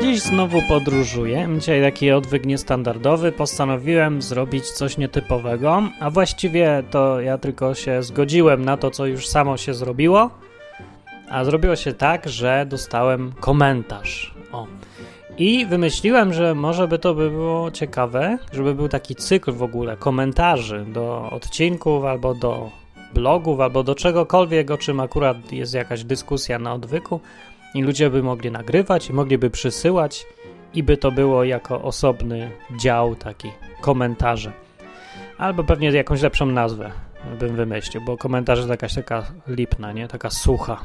Dziś znowu podróżuję. Dzisiaj taki odwyk niestandardowy. Postanowiłem zrobić coś nietypowego, a właściwie to ja tylko się zgodziłem na to, co już samo się zrobiło. A zrobiło się tak, że dostałem komentarz. O. I wymyśliłem, że może by to by było ciekawe, żeby był taki cykl w ogóle komentarzy do odcinków albo do blogów, albo do czegokolwiek, o czym akurat jest jakaś dyskusja na odwyku i ludzie by mogli nagrywać mogliby przysyłać i by to było jako osobny dział taki komentarze. Albo pewnie jakąś lepszą nazwę bym wymyślił, bo komentarze to jakaś taka lipna, nie? Taka sucha.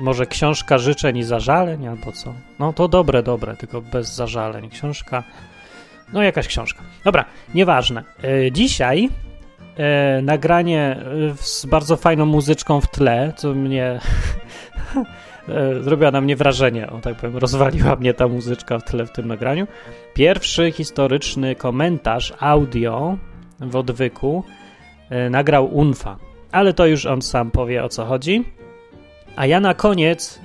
Może książka życzeń i zażaleń albo co? No to dobre, dobre, tylko bez zażaleń. Książka, no jakaś książka. Dobra, nieważne. Yy, dzisiaj e, nagranie e, z bardzo fajną muzyczką w tle, co mnie e, zrobiła na mnie wrażenie, o tak powiem, rozwaliła mnie ta muzyczka w tle w tym nagraniu. Pierwszy historyczny komentarz audio w odwyku e, nagrał Unfa, ale to już on sam powie o co chodzi. A ja na koniec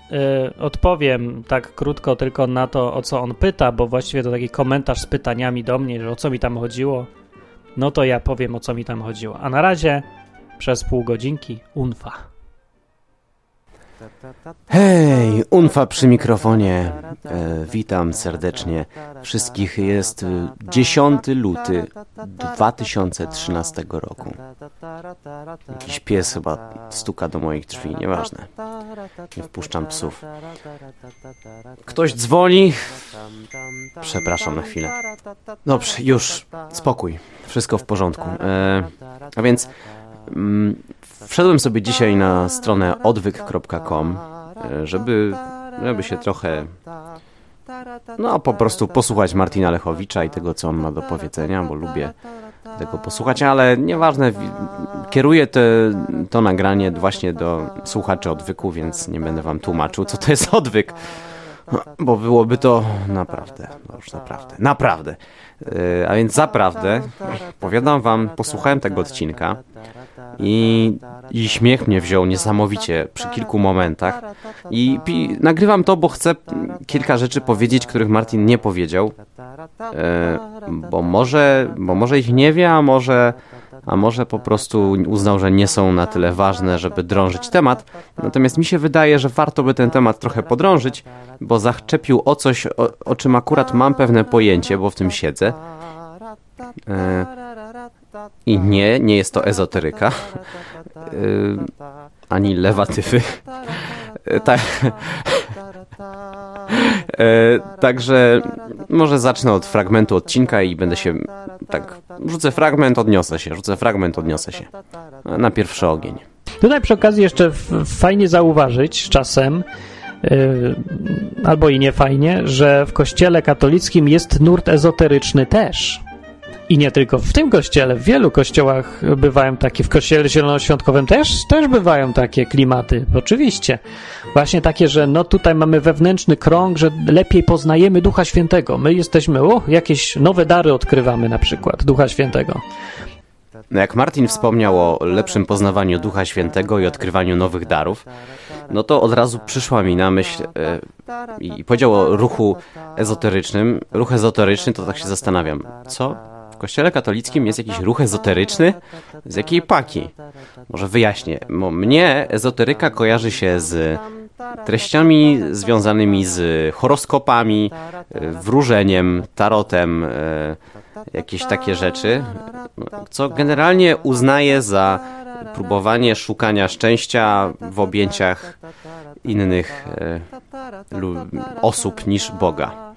y, odpowiem tak krótko tylko na to, o co on pyta, bo właściwie to taki komentarz z pytaniami do mnie, że o co mi tam chodziło. No to ja powiem, o co mi tam chodziło. A na razie przez pół godzinki unfa. Hej, Unfa przy mikrofonie. E, witam serdecznie wszystkich. Jest e, 10 luty 2013 roku. Jakiś pies chyba stuka do moich drzwi, nieważne. Nie wpuszczam psów. Ktoś dzwoni. Przepraszam na chwilę. Dobrze, już, spokój. Wszystko w porządku. E, a więc mm, wszedłem sobie dzisiaj na stronę odwyk.com, e, żeby, żeby się trochę no po prostu posłuchać Martina Lechowicza i tego, co on ma do powiedzenia, bo lubię tego posłuchać, ale nieważne, kieruję te, to nagranie właśnie do słuchaczy odwyku, więc nie będę wam tłumaczył, co to jest odwyk, bo byłoby to naprawdę, no już naprawdę, naprawdę. E, A więc zaprawdę, powiadam wam, posłuchałem tego odcinka i, i śmiech mnie wziął niesamowicie przy kilku momentach i pi- nagrywam to, bo chcę kilka rzeczy powiedzieć, których Martin nie powiedział, e, bo może, bo może ich nie wie, a może, a może po prostu uznał, że nie są na tyle ważne, żeby drążyć temat. Natomiast mi się wydaje, że warto by ten temat trochę podrążyć, bo zaczepił o coś, o, o czym akurat mam pewne pojęcie, bo w tym siedzę. E, I nie, nie jest to ezoteryka, e, ani lewatywy. E, tak. E, także może zacznę od fragmentu odcinka i będę się tak. Rzucę fragment, odniosę się, rzucę fragment, odniosę się. Na pierwszy ogień. Tutaj przy okazji jeszcze fajnie zauważyć czasem, yy, albo i nie fajnie, że w kościele katolickim jest nurt ezoteryczny też. I nie tylko w tym kościele, w wielu kościołach bywają takie, w kościele zielonoświątkowym też, też bywają takie klimaty, oczywiście. Właśnie takie, że no tutaj mamy wewnętrzny krąg, że lepiej poznajemy Ducha Świętego. My jesteśmy, o, jakieś nowe dary odkrywamy na przykład Ducha Świętego. No jak Martin wspomniał o lepszym poznawaniu Ducha Świętego i odkrywaniu nowych darów, no to od razu przyszła mi na myśl e, i powiedział o ruchu ezoterycznym. Ruch ezoteryczny to tak się zastanawiam. Co? Kościele katolickim jest jakiś ruch ezoteryczny? Z jakiej paki? Może wyjaśnię. Bo mnie ezoteryka kojarzy się z treściami związanymi z horoskopami, wróżeniem, tarotem, e, jakieś takie rzeczy, co generalnie uznaję za próbowanie szukania szczęścia w objęciach innych e, osób niż Boga.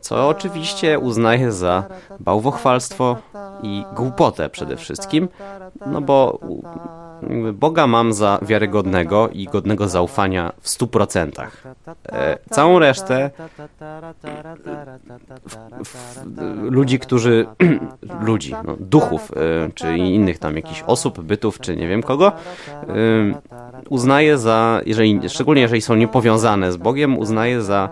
Co oczywiście uznaję za bałwochwalstwo i głupotę przede wszystkim, no bo Boga mam za wiarygodnego i godnego zaufania w stu procentach. E, Całą resztę ludzi, którzy ludzi, no, duchów, e, czy innych tam jakichś osób, bytów, czy nie wiem kogo, e, uznaję za, jeżeli, szczególnie jeżeli są niepowiązane z Bogiem, uznaję za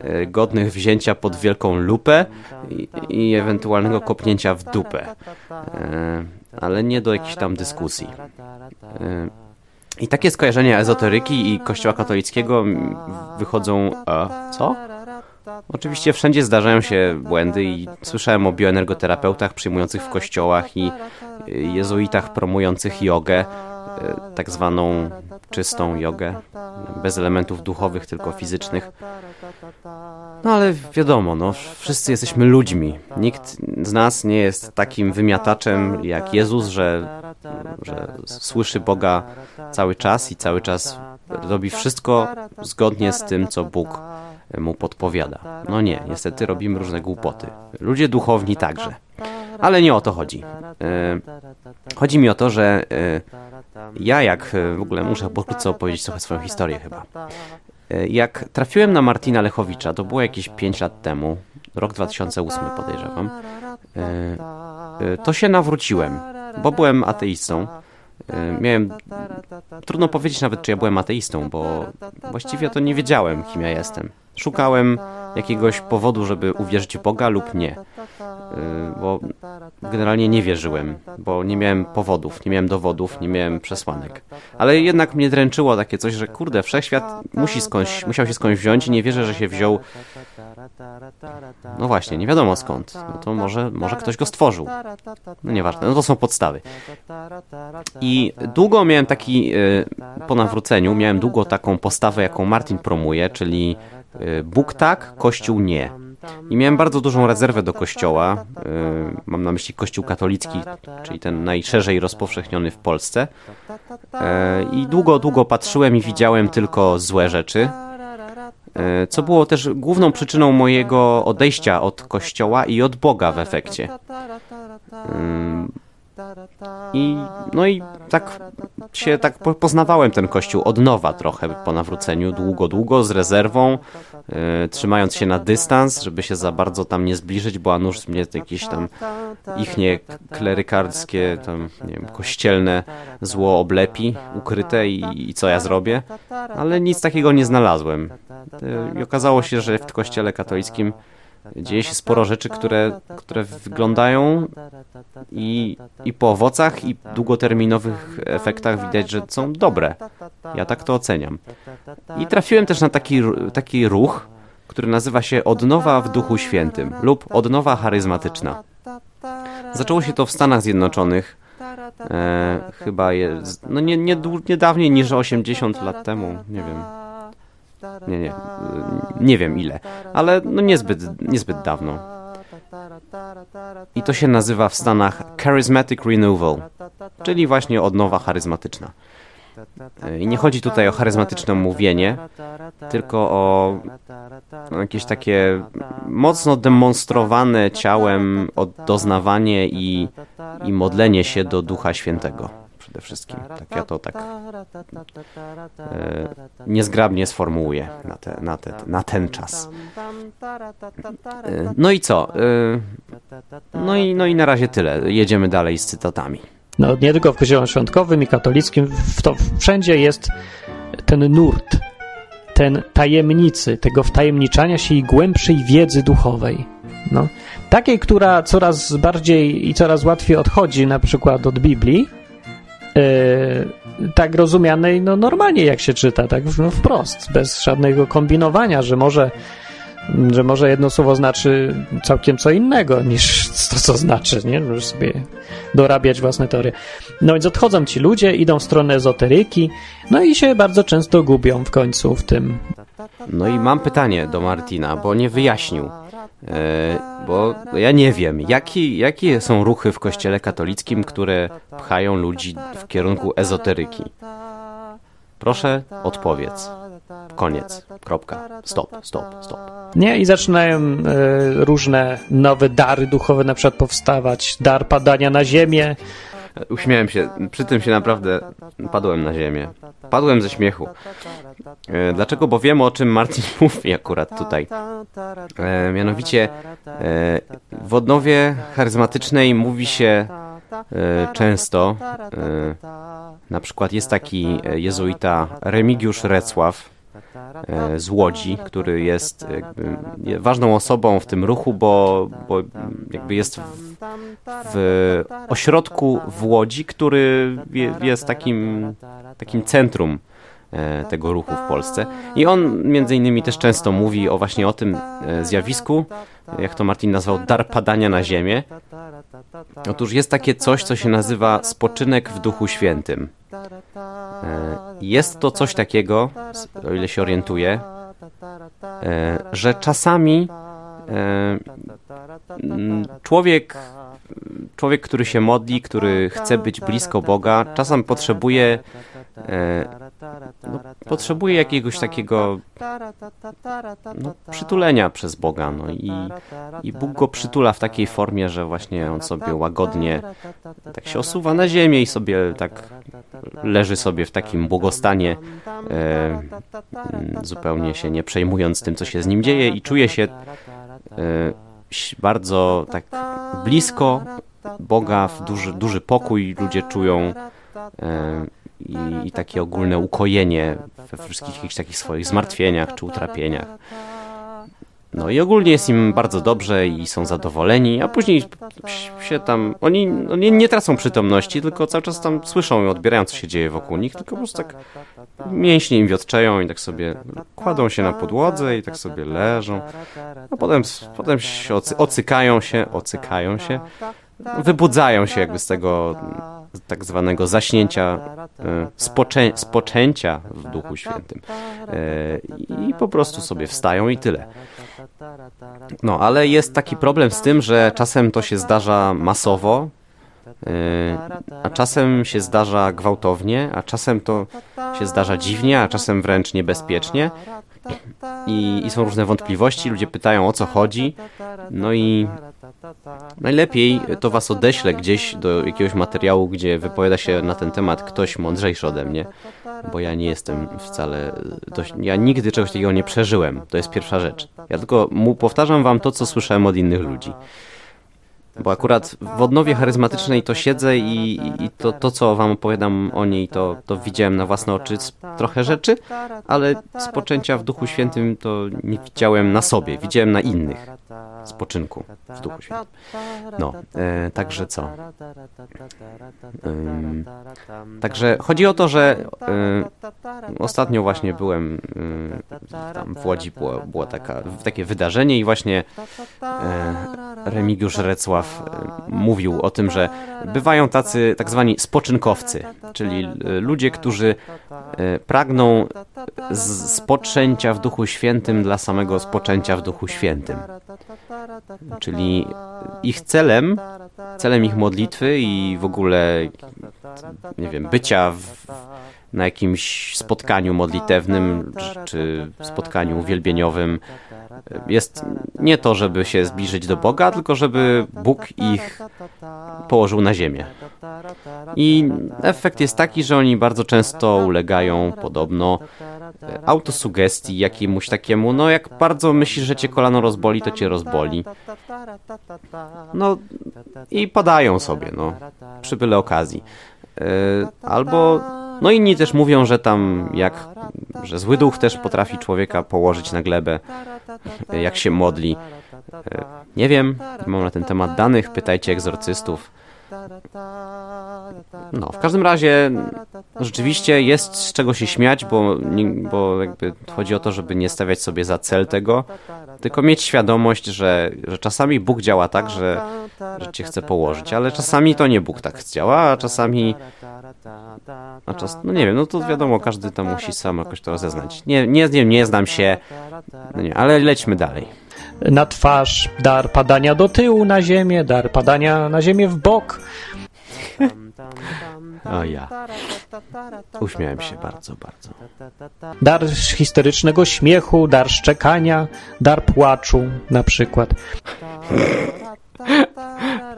e, godnych wzięcia pod wielką lupę i, i ewentualnego kopnięcia w dupę. E, ale nie do jakichś tam dyskusji. E, I takie skojarzenia ezoteryki i kościoła katolickiego wychodzą... E, co? Oczywiście wszędzie zdarzają się błędy i słyszałem o bioenergoterapeutach przyjmujących w kościołach i jezuitach promujących jogę, tak zwaną czystą jogę, bez elementów duchowych, tylko fizycznych. No ale wiadomo, no, wszyscy jesteśmy ludźmi. Nikt z nas nie jest takim wymiataczem jak Jezus, że, że słyszy Boga cały czas i cały czas robi wszystko zgodnie z tym, co Bóg mu podpowiada. No nie, niestety robimy różne głupoty. Ludzie duchowni także. Ale nie o to chodzi. E, chodzi mi o to, że e, ja jak e, w ogóle muszę pokrótce opowiedzieć trochę swoją historię chyba. Jak trafiłem na Martina Lechowicza, to było jakieś 5 lat temu, rok 2008 podejrzewam, to się nawróciłem, bo byłem ateistą. Miałem. Trudno powiedzieć nawet, czy ja byłem ateistą, bo właściwie to nie wiedziałem, kim ja jestem. Szukałem jakiegoś powodu, żeby uwierzyć w Boga lub nie. Y, bo generalnie nie wierzyłem, bo nie miałem powodów, nie miałem dowodów, nie miałem przesłanek. Ale jednak mnie dręczyło takie coś, że kurde, wszechświat musi skądś, musiał się skądś wziąć i nie wierzę, że się wziął. No właśnie, nie wiadomo skąd. No to może, może ktoś go stworzył. No nieważne, no to są podstawy. I długo miałem taki, y, po nawróceniu, miałem długo taką postawę, jaką Martin promuje, czyli y, Bóg tak, Kościół nie. I miałem bardzo dużą rezerwę do kościoła. Y, mam na myśli kościół katolicki, czyli ten najszerzej rozpowszechniony w Polsce. Y, I długo, długo patrzyłem i widziałem tylko złe rzeczy. Y, co było też główną przyczyną mojego odejścia od kościoła i od Boga w efekcie. I, no i tak się tak poznawałem ten kościół od nowa trochę po nawróceniu, długo, długo, z rezerwą, e, trzymając się na dystans, żeby się za bardzo tam nie zbliżyć, bo a nuż mnie jakieś tam ichnie klerykarskie, tam, nie wiem, kościelne zło oblepi, ukryte i, i co ja zrobię, ale nic takiego nie znalazłem. E, I okazało się, że w kościele katolickim dzieje się sporo rzeczy, które, które wyglądają i, i po owocach, i długoterminowych efektach widać, że są dobre. Ja tak to oceniam. I trafiłem też na taki, taki ruch, który nazywa się Odnowa w Duchu Świętym lub Odnowa Charyzmatyczna. Zaczęło się to w Stanach Zjednoczonych. E, chyba jest, no nie, nie, nie dawniej niż 80 lat temu, nie wiem. Nie, nie. Nie wiem ile, ale no niezbyt, niezbyt dawno. I to się nazywa w Stanach Charismatic Renewal, czyli właśnie odnowa charyzmatyczna. I nie chodzi tutaj o charyzmatyczne mówienie, tylko o jakieś takie mocno demonstrowane ciałem doznawanie i, i modlenie się do Ducha Świętego przede wszystkim. Tak ja to tak e, niezgrabnie sformułuję na, te, na, te, na ten czas. E, no i co? E, no, i, no i na razie tyle. Jedziemy dalej z cytatami. No, nie tylko w kościele świątkowym i katolickim, w to wszędzie jest ten nurt, ten tajemnicy, tego wtajemniczania się i głębszej wiedzy duchowej. No, takiej, która coraz bardziej i coraz łatwiej odchodzi na przykład od Biblii, Yy, tak rozumianej no, normalnie, jak się czyta, tak no, wprost, bez żadnego kombinowania, że może, że może jedno słowo znaczy całkiem co innego niż to, co znaczy, nie? Możesz sobie dorabiać własne teorie. No więc odchodzą ci ludzie, idą w stronę ezoteryki, no i się bardzo często gubią w końcu w tym. No i mam pytanie do Martina, bo nie wyjaśnił. E, bo ja nie wiem, jaki, jakie są ruchy w kościele katolickim, które pchają ludzi w kierunku ezoteryki. Proszę, odpowiedz. Koniec. Kropka. Stop, stop, stop. Nie, i zaczynają y, różne nowe dary duchowe na przykład powstawać. Dar padania na ziemię, Uśmiałem się, przy tym się naprawdę padłem na ziemię. Padłem ze śmiechu. E, dlaczego? Bo wiem o czym Marcin mówi akurat tutaj. E, mianowicie e, w odnowie charyzmatycznej mówi się często, na przykład jest taki jezuita Remigiusz Recław, z Łodzi, który jest ważną osobą w tym ruchu, bo, bo jakby jest w, w ośrodku w Łodzi, który jest takim, takim centrum e, tego ruchu w Polsce. I on między innymi też często mówi o właśnie o tym e, zjawisku, jak to Martin nazwał, dar padania na ziemię. Otóż jest takie coś, co się nazywa spoczynek w Duchu Świętym. Jest to coś takiego, o ile się orientuję, że czasami człowiek człowiek, który się modli, który chce być blisko Boga, czasem potrzebuje e, no, potrzebuje jakiegoś takiego no, przytulenia przez Boga. No, i, I Bóg go przytula w takiej formie, że właśnie on sobie łagodnie tak się osuwa na ziemię i sobie tak leży sobie w takim błogostanie, e, zupełnie się nie przejmując tym, co się z nim dzieje i czuje się e, bardzo tak blisko Boga, w duży, duży pokój ludzie czują e, i, i takie ogólne ukojenie we wszystkich takich swoich zmartwieniach czy utrapieniach. No i ogólnie jest im bardzo dobrze i są zadowoleni, a później się tam. Oni, oni nie tracą przytomności, tylko cały czas tam słyszą i odbierają, co się dzieje wokół nich, tylko po prostu tak mięśnie im wiotczeją i tak sobie kładą się na podłodze i tak sobie leżą. A potem, potem się ocy, ocykają się, ocykają się, wybudzają się jakby z tego tak zwanego zaśnięcia, e, spoczę, spoczęcia w Duchu Świętym. E, I po prostu sobie wstają i tyle. No, ale jest taki problem z tym, że czasem to się zdarza masowo, e, a czasem się zdarza gwałtownie, a czasem to się zdarza dziwnie, a czasem wręcz niebezpiecznie. I, I, są różne wątpliwości, ludzie pytają o co chodzi. No i najlepiej to was odeślę gdzieś do jakiegoś materiału, gdzie wypowiada się na ten temat ktoś mądrzejszy ode mnie, bo ja nie jestem wcale. Dość, ja nigdy czegoś takiego nie przeżyłem. To jest pierwsza rzecz. Ja tylko mu powtarzam wam to, co słyszałem od innych ludzi. Bo akurat w odnowie charyzmatycznej to siedzę i, i to, to, co wam opowiadam o niej, to, to widziałem na własne oczy trochę rzeczy, ale spoczęcia w Duchu Świętym to nie widziałem na sobie, widziałem na innych spoczynku w Duchu Świętym. No, e, także co? E, także chodzi o to, że e, ostatnio właśnie byłem e, tam w Łodzi, było, było taka, takie wydarzenie i właśnie e, Remigiusz Recław e, mówił o tym, że bywają tacy tak zwani spoczynkowcy, czyli ludzie, którzy pragną spoczęcia w Duchu Świętym dla samego spoczęcia w Duchu Świętym. Czyli ich celem, celem ich modlitwy i w ogóle, nie wiem, bycia w, na jakimś spotkaniu modlitewnym czy spotkaniu uwielbieniowym jest nie to, żeby się zbliżyć do Boga, tylko żeby Bóg ich położył na ziemię. I efekt jest taki, że oni bardzo często ulegają podobno autosugestii jakiemuś takiemu, no jak bardzo myślisz, że cię kolano rozboli, to cię rozboli. No i padają sobie, no, przy byle okazji. E, albo, no inni też mówią, że tam jak, że zły duch też potrafi człowieka położyć na glebę, jak się modli. E, nie wiem, nie mam na ten temat danych, pytajcie egzorcystów. No, w każdym razie rzeczywiście jest z czego się śmiać, bo, bo jakby chodzi o to, żeby nie stawiać sobie za cel tego, tylko mieć świadomość, że, że czasami Bóg działa tak, że, że cię chce położyć, ale czasami to nie Bóg tak działa, a czasami a czas, no nie wiem, no to wiadomo, każdy tam musi sam jakoś to rozeznać. Nie, nie, nie, nie znam się, no nie, ale lećmy dalej na twarz, dar padania do tyłu na ziemię, dar padania na ziemię w bok. O ja. Uśmiałem się bardzo, bardzo. Dar historycznego śmiechu, dar szczekania, dar płaczu na przykład.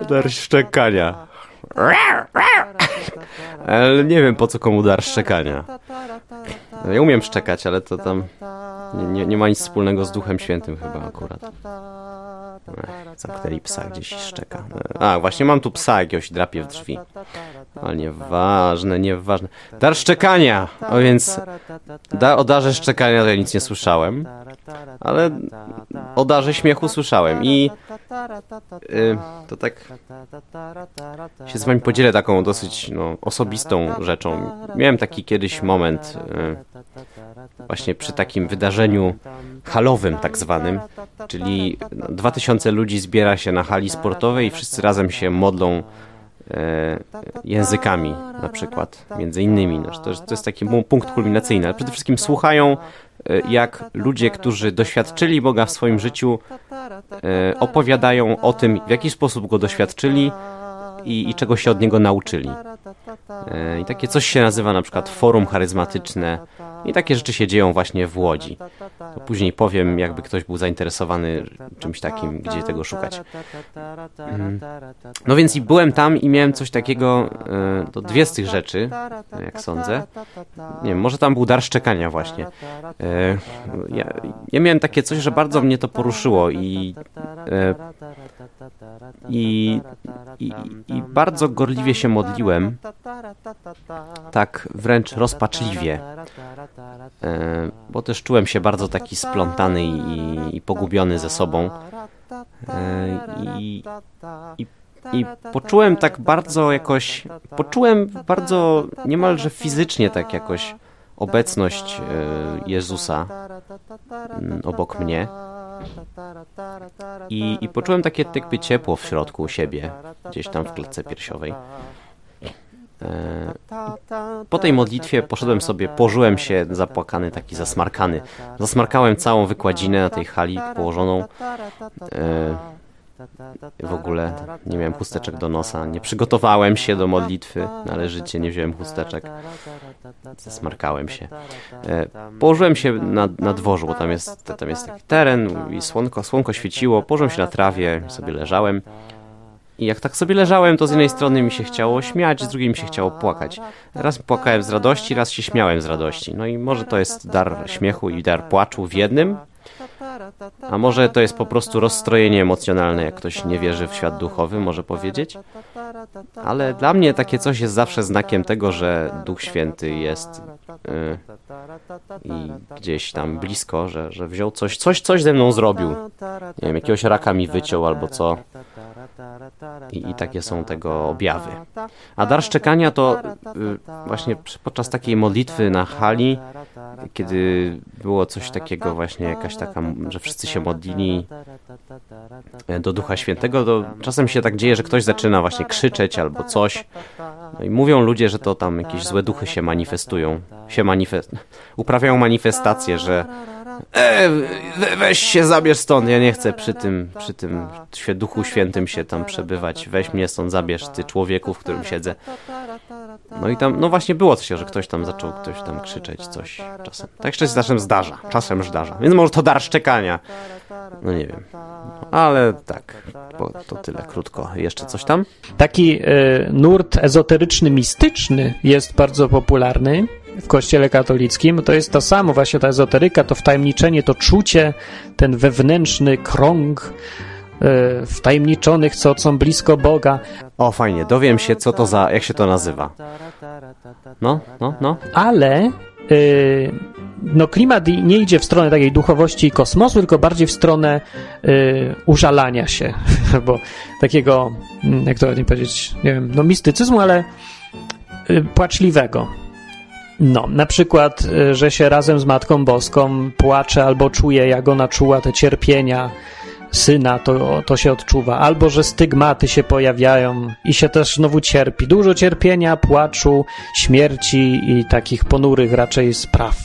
Dar szczekania. Ale nie wiem po co komu dar szczekania. Ja umiem szczekać, ale to tam nie, nie, nie ma nic wspólnego z Duchem Świętym chyba akurat. Ech, zamknęli psa gdzieś szczeka. A, właśnie mam tu psa jakiegoś drapie w drzwi. Ale nieważne, nieważne. Dar szczekania! O więc da, o darze szczekania to ja nic nie słyszałem, ale o darze śmiechu słyszałem i y, to tak się z wami podzielę taką dosyć no, osobistą rzeczą. Miałem taki kiedyś moment y, właśnie przy takim wydarzeniu halowym tak zwanym, czyli 2000 ludzi zbiera się na hali sportowej i wszyscy razem się modlą e, językami na przykład, między innymi. No, to, to jest taki punkt kulminacyjny, ale przede wszystkim słuchają e, jak ludzie, którzy doświadczyli Boga w swoim życiu, e, opowiadają o tym, w jaki sposób Go doświadczyli i, i czego się od Niego nauczyli. E, I takie coś się nazywa na przykład forum charyzmatyczne i takie rzeczy się dzieją właśnie w Łodzi. To później powiem, jakby ktoś był zainteresowany czymś takim, gdzie tego szukać. Mhm. No więc i byłem tam i miałem coś takiego, e, to dwie z tych rzeczy, jak sądzę. Nie wiem, może tam był dar szczekania właśnie. E, ja, ja miałem takie coś, że bardzo mnie to poruszyło i i, i, i bardzo gorliwie się modliłem, tak wręcz rozpaczliwie, e, bo też czułem się bardzo taki splątany i, i pogubiony ze sobą. E, I, i, I poczułem tak bardzo jakoś, poczułem bardzo niemalże fizycznie tak jakoś obecność e, Jezusa mm, obok mnie. I, I poczułem takie jakby ciepło w środku siebie, gdzieś tam w klatce piersiowej. E, po tej modlitwie poszedłem sobie, położyłem się zapłakany, taki zasmarkany. Zasmarkałem całą wykładzinę na tej hali położoną. E, w ogóle nie miałem chusteczek do nosa, nie przygotowałem się do modlitwy należycie, nie wziąłem chusteczek, zasmarkałem się. E, położyłem się na, na dworzu, bo tam jest, tam jest taki teren i słonko, słonko świeciło, położyłem się na trawie, sobie leżałem. I jak tak sobie leżałem, to z jednej strony mi się chciało śmiać, z drugiej mi się chciało płakać. Raz płakałem z radości, raz się śmiałem z radości. No i może to jest dar śmiechu i dar płaczu w jednym, a może to jest po prostu rozstrojenie emocjonalne, jak ktoś nie wierzy w świat duchowy, może powiedzieć? Ale dla mnie takie coś jest zawsze znakiem tego, że Duch Święty jest i gdzieś tam blisko, że, że wziął coś, coś, coś ze mną zrobił. Nie wiem, jakiegoś raka mi wyciął albo co. I, I, takie są tego objawy. A dar szczekania to y, właśnie podczas takiej modlitwy na hali, kiedy było coś takiego właśnie, jakaś taka, że wszyscy się modlili e, do Ducha Świętego, to czasem się tak dzieje, że ktoś zaczyna właśnie krzyczeć albo coś. No i mówią ludzie, że to tam jakieś złe duchy się manifestują, się manifest uprawiają manifestacje, że E, weź się, zabierz stąd, ja nie chcę przy tym, przy tym Duchu Świętym się tam przebywać. Weź mnie stąd, zabierz, ty człowieku, w którym siedzę. No i tam, no właśnie było coś, że ktoś tam zaczął, ktoś tam krzyczeć coś czasem. Tak się czasem zdarza, czasem zdarza. Więc może to dar szczekania. No nie wiem. Ale tak, to tyle krótko. Jeszcze coś tam? Taki y, nurt ezoteryczny, mistyczny jest bardzo popularny w kościele katolickim, to jest to samo, właśnie ta ezoteryka, to wtajemniczenie, to czucie, ten wewnętrzny krąg yy, wtajemniczonych, co są blisko Boga. O, fajnie, dowiem się, co to za, jak się to nazywa. No, no, no. Ale yy, no klimat nie idzie w stronę takiej duchowości kosmosu, tylko bardziej w stronę yy, użalania się, albo takiego, mm, jak to ładnie powiedzieć, nie wiem, no mistycyzmu, ale płaczliwego. No, na przykład, y, że się razem z Matką Boską płacze albo czuje, jak ona czuła te cierpienia syna, to, to się odczuwa. Albo, że stygmaty się pojawiają i się też znowu cierpi. Dużo cierpienia, płaczu, śmierci i takich ponurych raczej spraw.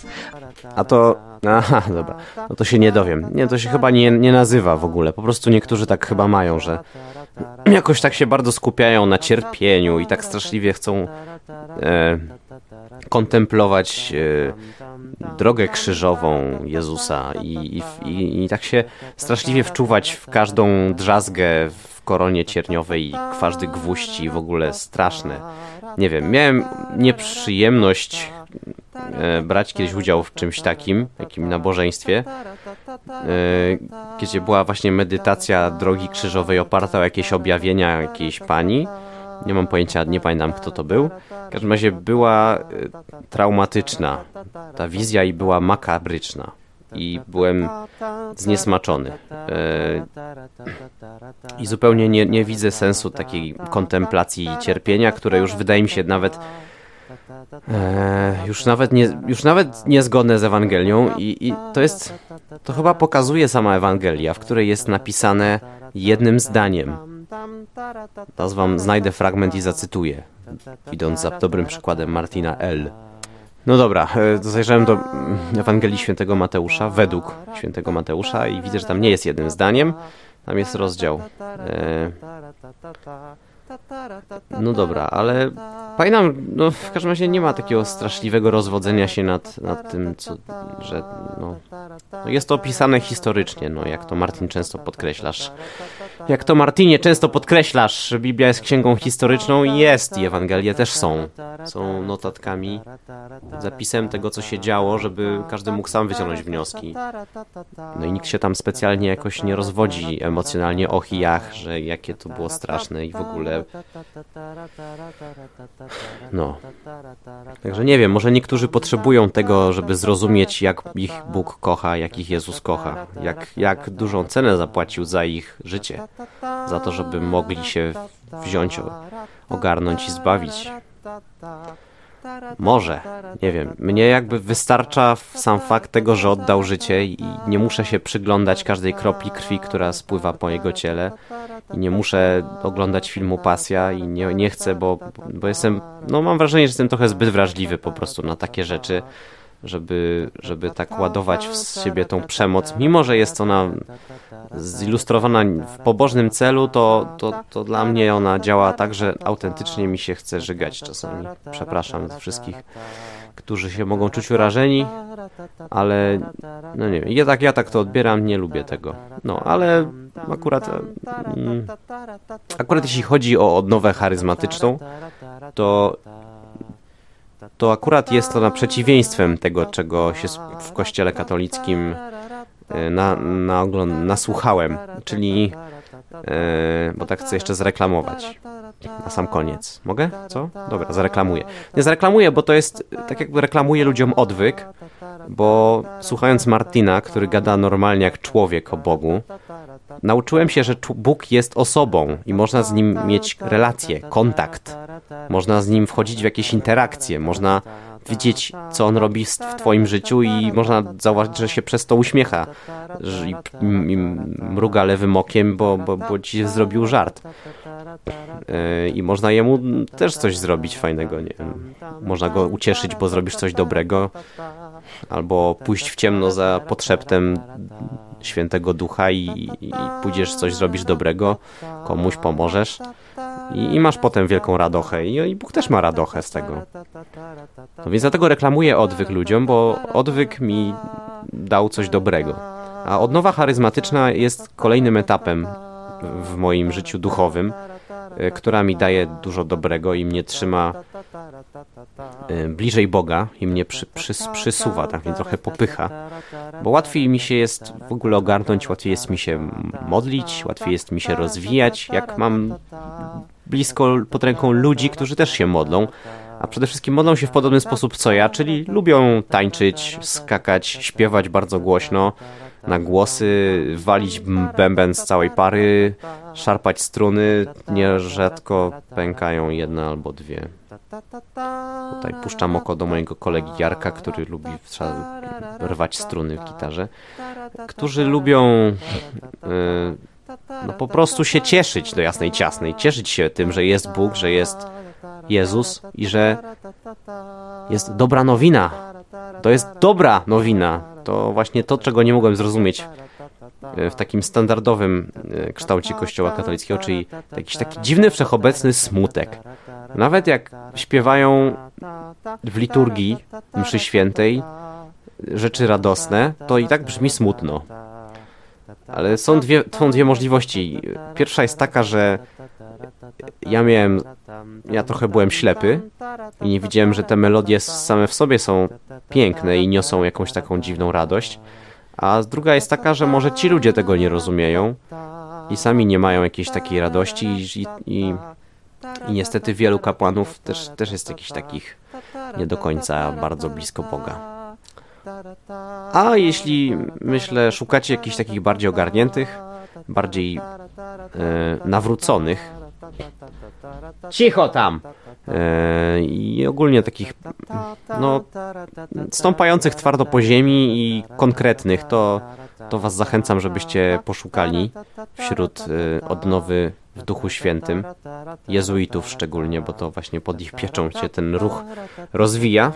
A to Aha, dobra. No to się nie dowiem. Nie, to się chyba nie, nie nazywa w ogóle. Po prostu niektórzy tak chyba mają, że jakoś tak się bardzo skupiają na cierpieniu i tak straszliwie chcą e, kontemplować e, drogę krzyżową Jezusa i, i, i tak się straszliwie wczuwać w każdą drzazgę w koronie cierniowej i każdy gwóźdź i w ogóle straszne. Nie wiem, miałem nieprzyjemność e, brać kiedyś udział w czymś takim, takim nabożeństwie, e, gdzie była właśnie medytacja drogi krzyżowej oparta o jakieś objawienia jakiejś pani nie mam pojęcia, nie pamiętam kto to był. W każdym razie była e, traumatyczna ta wizja i była makabryczna. I byłem zniesmaczony. E, I zupełnie nie, nie widzę sensu takiej kontemplacji cierpienia, które już wydaje mi się nawet e, już, nawet nie, już nawet niezgodne z Ewangelią i, i to jest, to chyba pokazuje sama Ewangelia, w której jest napisane jednym zdaniem. Teraz wam znajdę fragment i zacytuję, idąc za dobrym przykładem Martina L. No dobra, e, zajrzałem do mm, Ewangelii Świętego Mateusza, według Świętego Mateusza i widzę, że tam nie jest jednym zdaniem, tam jest rozdział. E, no dobra, ale pamiętam, no w każdym razie nie ma takiego straszliwego rozwodzenia się nad, nad tym, co, że no, no jest to opisane historycznie, no jak to Martin często podkreślasz. Jak to Martinie często podkreślasz, Biblia jest księgą historyczną i jest i Ewangelie też są. Są notatkami, zapisem tego, co się działo, żeby każdy mógł sam wyciągnąć wnioski. No i nikt się tam specjalnie jakoś nie rozwodzi emocjonalnie o chijach, że jakie to było straszne i w ogóle. No. Także nie wiem, może niektórzy potrzebują tego, żeby zrozumieć, jak ich Bóg kocha, jak ich Jezus kocha, jak, jak dużą cenę zapłacił za ich życie za to, żeby mogli się wziąć, ogarnąć i zbawić. Może, nie wiem. Mnie jakby wystarcza sam fakt tego, że oddał życie i nie muszę się przyglądać każdej kropli krwi, która spływa po jego ciele. I nie muszę oglądać filmu Pasja i nie, nie chcę, bo, bo jestem, no mam wrażenie, że jestem trochę zbyt wrażliwy po prostu na takie rzeczy żeby, żeby tak ładować w siebie tą przemoc, mimo że jest ona zilustrowana w pobożnym celu, to, to, to dla mnie ona działa tak, że autentycznie mi się chce żygać czasami. Przepraszam wszystkich, którzy się mogą czuć urażeni, ale no nie wiem, ja tak, ja tak to odbieram, nie lubię tego. No, ale akurat mm, akurat jeśli chodzi o odnowę charyzmatyczną, to to akurat jest to na przeciwieństwem tego, czego się w kościele katolickim e, na, na ogląd, nasłuchałem, czyli, e, bo tak chcę jeszcze zreklamować na sam koniec. Mogę? Co? Dobra, zareklamuję. Nie zareklamuję, bo to jest, tak jakby reklamuję ludziom odwyk, bo słuchając Martina, który gada normalnie jak człowiek o Bogu, nauczyłem się, że Bóg jest osobą i można z nim mieć relację, kontakt. Można z nim wchodzić w jakieś interakcje, można widzieć, co on robi w twoim życiu i można zauważyć, że się przez to uśmiecha i mruga lewym okiem, bo, bo, bo ci zrobił żart. E, I można jemu też coś zrobić fajnego, nie wiem. Można go ucieszyć, bo zrobisz coś dobrego, albo pójść w ciemno za podszeptem świętego ducha i, i pójdziesz coś zrobisz dobrego, komuś pomożesz i, i masz potem wielką radochę I, i Bóg też ma radochę z tego. No więc dlatego reklamuję odwyk ludziom, bo odwyk mi dał coś dobrego. A odnowa charyzmatyczna jest kolejnym etapem w moim życiu duchowym, która mi daje dużo dobrego i mnie trzyma e, bliżej Boga i mnie przy, przy, przysuwa, tak mnie trochę popycha, bo łatwiej mi się jest w ogóle ogarnąć, łatwiej jest mi się modlić, łatwiej jest mi się rozwijać, jak mam blisko pod ręką ludzi, którzy też się modlą, a przede wszystkim modlą się w podobny sposób co ja, czyli lubią tańczyć, skakać, śpiewać bardzo głośno, na głosy, walić bęben z całej pary, szarpać struny, nierzadko pękają jedna albo dwie. Tutaj puszczam oko do mojego kolegi Jarka, który lubi rwać struny w gitarze, którzy lubią yy, no po prostu się cieszyć do jasnej ciasnej, cieszyć się tym, że jest Bóg, że jest Jezus i że jest dobra nowina. To jest dobra nowina. To właśnie to, czego nie mogłem zrozumieć e, w takim standardowym e, kształcie Kościoła katolickiego, czyli jakiś taki dziwny, wszechobecny smutek. Nawet jak śpiewają w liturgii mszy świętej rzeczy radosne, to i tak brzmi smutno. Ale są dwie, są dwie możliwości. Pierwsza jest taka, że ja miałem, ja trochę byłem ślepy i nie widziałem, że te melodie same w sobie są piękne i niosą jakąś taką dziwną radość. A druga jest taka, że może ci ludzie tego nie rozumieją i sami nie mają jakiejś takiej radości i, i, i niestety wielu kapłanów też, też jest jakichś takich nie do końca bardzo blisko Boga. A jeśli, myślę, szukacie jakichś takich bardziej ogarniętych, bardziej e, nawróconych, cicho tam, i ogólnie takich no, stąpających twardo po ziemi i konkretnych, to, to was zachęcam, żebyście poszukali wśród e, odnowy w Duchu Świętym, jezuitów szczególnie, bo to właśnie pod ich pieczą się ten ruch rozwija.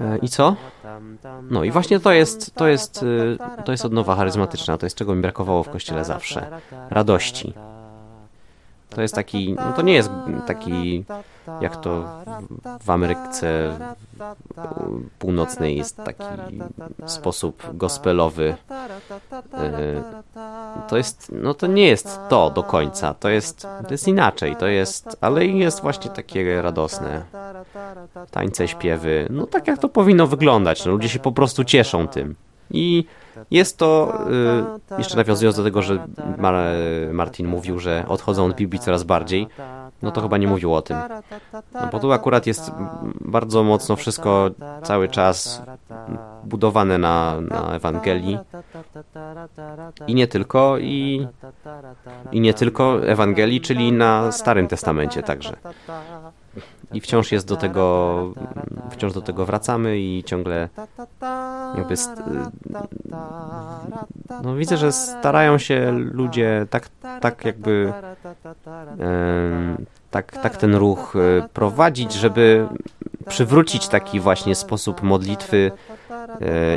E, I co? No i właśnie to jest, to jest, e, to jest odnowa charyzmatyczna, to jest czego mi brakowało w Kościele zawsze. Radości. To jest taki, no to nie jest taki, jak to w Ameryce Północnej jest taki sposób gospelowy. E, to jest, no to nie jest to do końca, to jest, to jest inaczej, to jest, ale jest właśnie takie radosne. Tańce, śpiewy, no tak jak to powinno wyglądać, no ludzie się po prostu cieszą tym. I jest to, y, jeszcze nawiązując do tego, że Martin mówił, że odchodzą od Biblii coraz bardziej, no to chyba nie mówił o tym. No bo tu akurat jest bardzo mocno wszystko cały czas budowane na, na Ewangelii. I nie tylko, i, i nie tylko Ewangelii, czyli na Starym Testamencie także. I wciąż jest do tego, wciąż do tego wracamy i ciągle jakby no widzę, że starają się ludzie tak, tak jakby tak, tak ten ruch e, prowadzić, żeby przywrócić taki właśnie sposób modlitwy, e,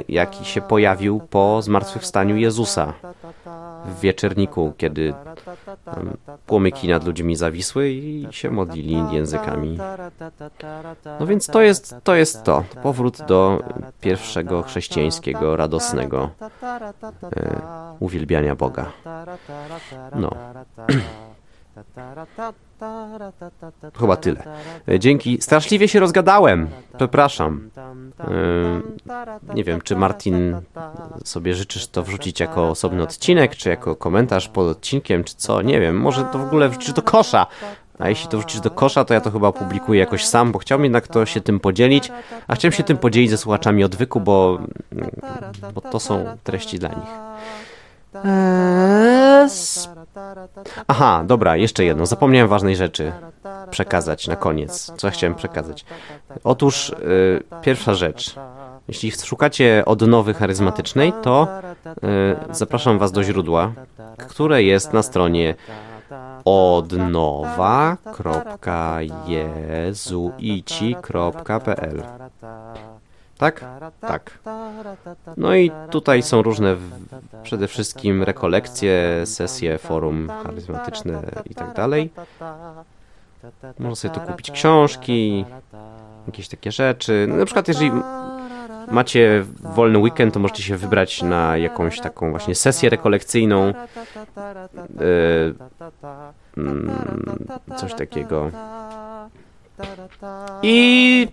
jaki się pojawił po zmartwychwstaniu Jezusa w wieczerniku, kiedy płomyki nad ludźmi zawisły i się modlili językami. No więc to jest to. Jest to. Powrót do pierwszego chrześcijańskiego, radosnego e, uwielbiania Boga. No. Chyba tyle. Dzięki. Straszliwie się rozgadałem. Przepraszam. Yy, nie wiem, czy Martin sobie życzysz to wrzucić jako osobny odcinek, czy jako komentarz pod odcinkiem, czy co? Nie wiem. Może to w ogóle wrzucisz do kosza. A jeśli to wrzucisz do kosza, to ja to chyba opublikuję jakoś sam, bo chciałbym jednak to się tym podzielić. A chciałem się tym podzielić ze słuchaczami odwyku, bo, bo to są treści dla nich. Eee, Aha, dobra, jeszcze jedno. Zapomniałem ważnej rzeczy przekazać na koniec. Co chciałem przekazać? Otóż y, pierwsza rzecz. Jeśli szukacie odnowy charyzmatycznej, to y, zapraszam Was do źródła, które jest na stronie odnowa.jezuici.pl tak? Tak. No i tutaj są różne przede wszystkim rekolekcje, sesje, forum charyzmatyczne i tak dalej. Można sobie tu kupić książki, jakieś takie rzeczy. No, na przykład jeżeli macie wolny weekend, to możecie się wybrać na jakąś taką właśnie sesję rekolekcyjną. Yy, coś takiego. I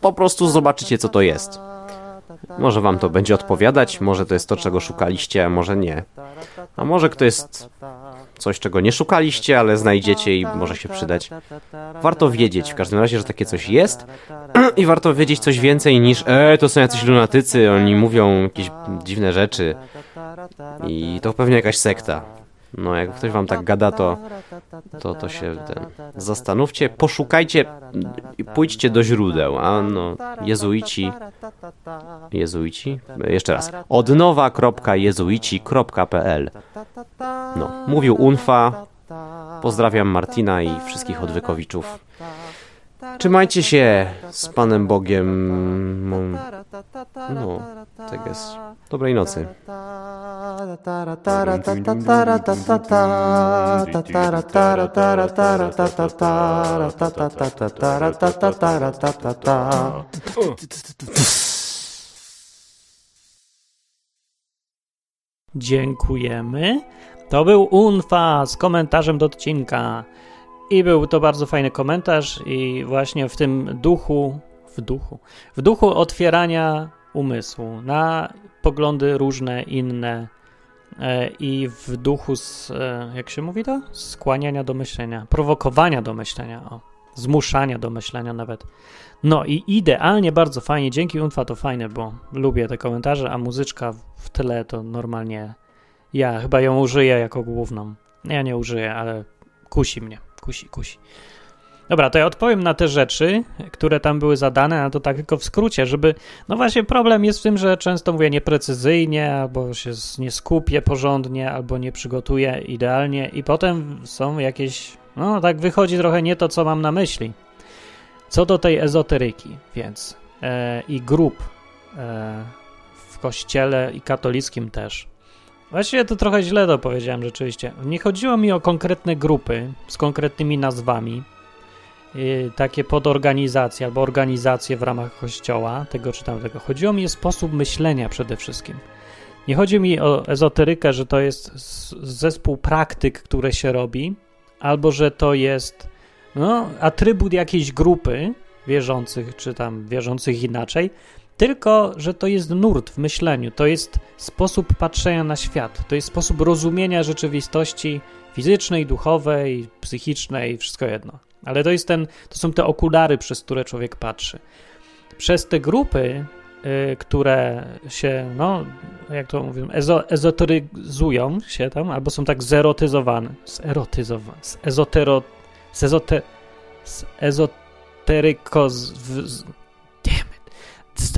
po prostu zobaczycie, co to jest. Może wam to będzie odpowiadać, może to jest to, czego szukaliście, a może nie. A może to jest coś, czego nie szukaliście, ale znajdziecie i może się przydać. Warto wiedzieć w każdym razie, że takie coś jest i warto wiedzieć coś więcej niż e, to są jacyś lunatycy, oni mówią jakieś dziwne rzeczy i to pewnie jakaś sekta. No, jak ktoś wam tak gada, to, to, to się ten, zastanówcie, poszukajcie, pójdźcie do źródeł. A no, jezuici, jezuici, jeszcze raz, odnowa.jezuici.pl No, mówił Unfa, pozdrawiam Martina i wszystkich odwykowiczów. Trzymajcie się z Panem Bogiem. No, tak jest. Dobrej nocy. Dziękujemy. To był Unfa z komentarzem do odcinka. I był to bardzo fajny komentarz i właśnie w tym duchu, w duchu, w duchu otwierania umysłu na poglądy różne, inne e, i w duchu, z, e, jak się mówi to? Skłaniania do myślenia, prowokowania do myślenia, o, zmuszania do myślenia nawet. No i idealnie, bardzo fajnie, dzięki Unfa to fajne, bo lubię te komentarze, a muzyczka w tle to normalnie ja chyba ją użyję jako główną. Ja nie użyję, ale kusi mnie kusi, kusi. Dobra, to ja odpowiem na te rzeczy, które tam były zadane, a to tak tylko w skrócie, żeby. No właśnie, problem jest w tym, że często mówię nieprecyzyjnie, albo się nie skupię porządnie, albo nie przygotuję idealnie, i potem są jakieś. No, tak wychodzi trochę nie to, co mam na myśli. Co do tej ezoteryki, więc e, i grup e, w kościele i katolickim też. Właściwie to trochę źle to powiedziałem rzeczywiście. Nie chodziło mi o konkretne grupy z konkretnymi nazwami, yy, takie podorganizacje albo organizacje w ramach kościoła, tego czy tamtego. Chodziło mi o sposób myślenia przede wszystkim. Nie chodzi mi o ezoterykę, że to jest zespół praktyk, które się robi, albo że to jest no, atrybut jakiejś grupy wierzących, czy tam wierzących inaczej, tylko że to jest nurt w myśleniu, to jest sposób patrzenia na świat, to jest sposób rozumienia rzeczywistości fizycznej, duchowej, psychicznej, wszystko jedno. Ale to jest ten, to są te okulary, przez które człowiek patrzy. Przez te grupy, y, które się, no, jak to mówią, ezo, ezoteryzują się tam, albo są tak zerotyzowane, zerotyzowane, ezotero, zezote, ezoterykoz, w, z,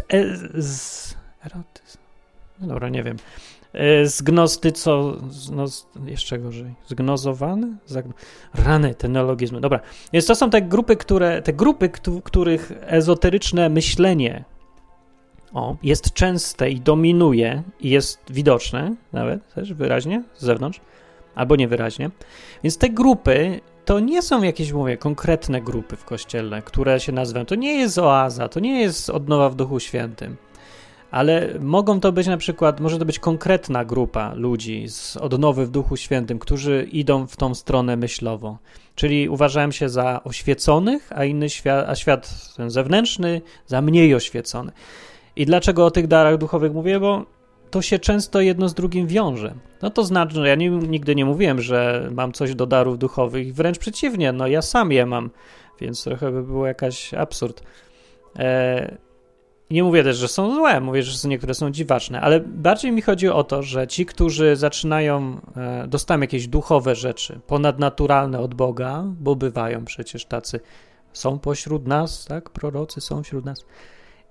e, z, erotyzm. No dobra, nie wiem. E, zgnostyco, no, jeszcze gorzej, zgnozowany? Zagno, rany, te neologizmy. Dobra, więc to są te grupy, które, te grupy, których ezoteryczne myślenie o, jest częste i dominuje i jest widoczne nawet też wyraźnie z zewnątrz, albo niewyraźnie. Więc te grupy to nie są jakieś, mówię, konkretne grupy w kościele, które się nazywają. To nie jest oaza, to nie jest odnowa w Duchu Świętym. Ale mogą to być na przykład, może to być konkretna grupa ludzi z odnowy w Duchu Świętym, którzy idą w tą stronę myślowo. Czyli uważałem się za oświeconych, a inny świat, a świat ten zewnętrzny za mniej oświecony. I dlaczego o tych darach duchowych mówię? Bo to się często jedno z drugim wiąże. No to znaczy, że ja nie, nigdy nie mówiłem, że mam coś do darów duchowych, wręcz przeciwnie, no ja sam je mam, więc trochę by było jakaś absurd. E, nie mówię też, że są złe, mówię, że niektóre są dziwaczne, ale bardziej mi chodzi o to, że ci, którzy zaczynają, e, dostają jakieś duchowe rzeczy, ponadnaturalne od Boga, bo bywają przecież tacy, są pośród nas, tak? Prorocy są wśród nas.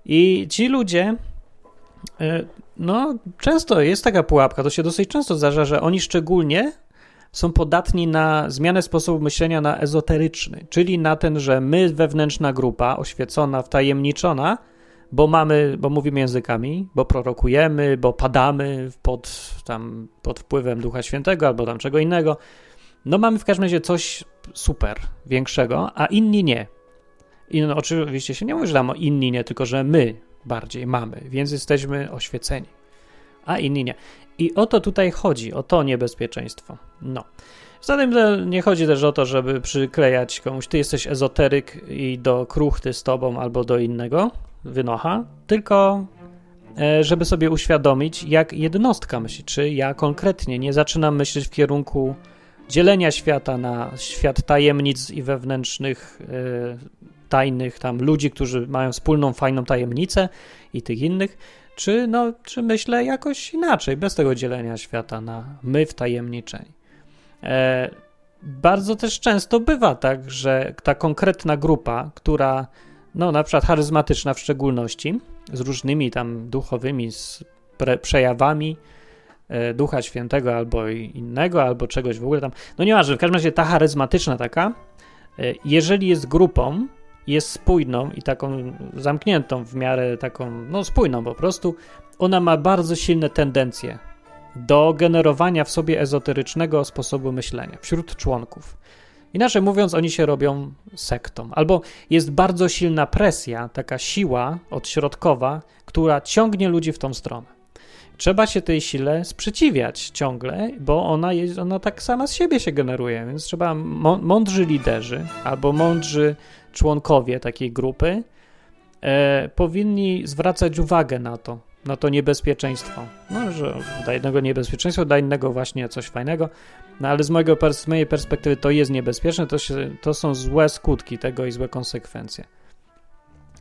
I ci ludzie no, często jest taka pułapka, to się dosyć często zdarza, że oni szczególnie są podatni na zmianę sposobu myślenia na ezoteryczny, czyli na ten, że my, wewnętrzna grupa, oświecona, wtajemniczona, bo mamy, bo mówimy językami, bo prorokujemy, bo padamy pod, tam, pod wpływem Ducha Świętego albo tam czego innego, no mamy w każdym razie coś super, większego, a inni nie. I no, oczywiście się nie mówi, że tam inni nie, tylko że my, bardziej mamy, więc jesteśmy oświeceni, a inni nie. I o to tutaj chodzi, o to niebezpieczeństwo. No. Zatem nie chodzi też o to, żeby przyklejać komuś, ty jesteś ezoteryk i do kruchty z tobą albo do innego wynocha, tylko e, żeby sobie uświadomić, jak jednostka myśli, czy ja konkretnie nie zaczynam myśleć w kierunku dzielenia świata na świat tajemnic i wewnętrznych e, tajnych tam ludzi, którzy mają wspólną, fajną tajemnicę i tych innych, czy, no, czy myślę jakoś inaczej, bez tego dzielenia świata na my wtajemniczeni. E, bardzo też często bywa tak, że ta konkretna grupa, która, no na przykład charyzmatyczna w szczególności, z różnymi tam duchowymi pre, przejawami e, Ducha Świętego albo innego, albo czegoś w ogóle tam, no nieważne, w każdym razie ta charyzmatyczna taka, e, jeżeli jest grupą, jest spójną i taką zamkniętą w miarę taką, no spójną po prostu, ona ma bardzo silne tendencje do generowania w sobie ezoterycznego sposobu myślenia wśród członków. Inaczej mówiąc, oni się robią sektą. Albo jest bardzo silna presja, taka siła odśrodkowa, która ciągnie ludzi w tą stronę. Trzeba się tej sile sprzeciwiać ciągle, bo ona, jest, ona tak sama z siebie się generuje, więc trzeba mądrzy liderzy albo mądrzy członkowie takiej grupy e, powinni zwracać uwagę na to, na to niebezpieczeństwo. No, że dla jednego niebezpieczeństwo, dla innego właśnie coś fajnego, no ale z, mojego, z mojej perspektywy to jest niebezpieczne, to, się, to są złe skutki tego i złe konsekwencje.